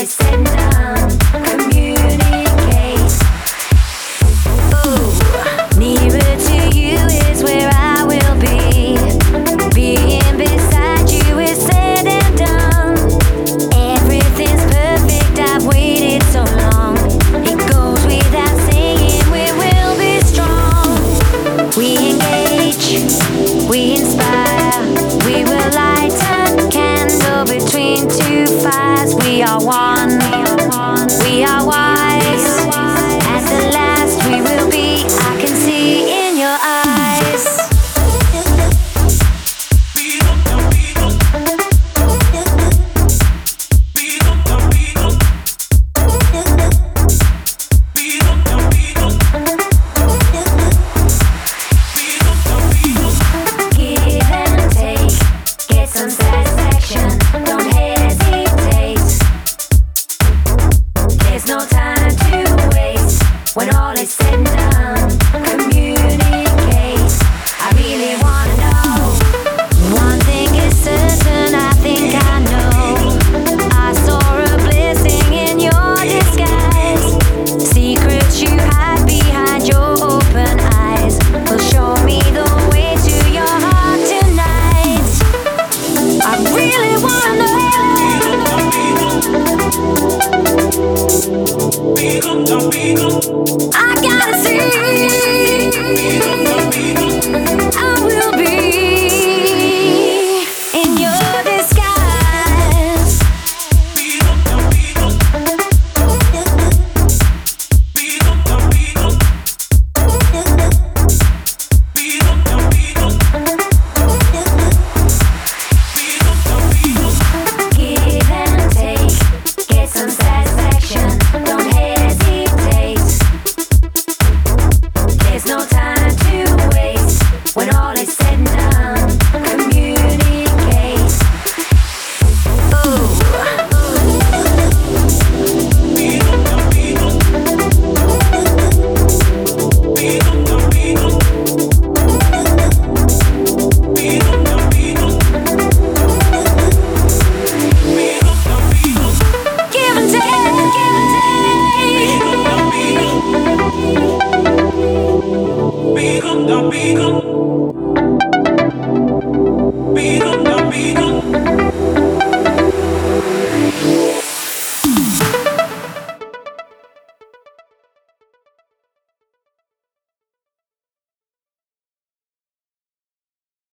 descendants. I gotta see.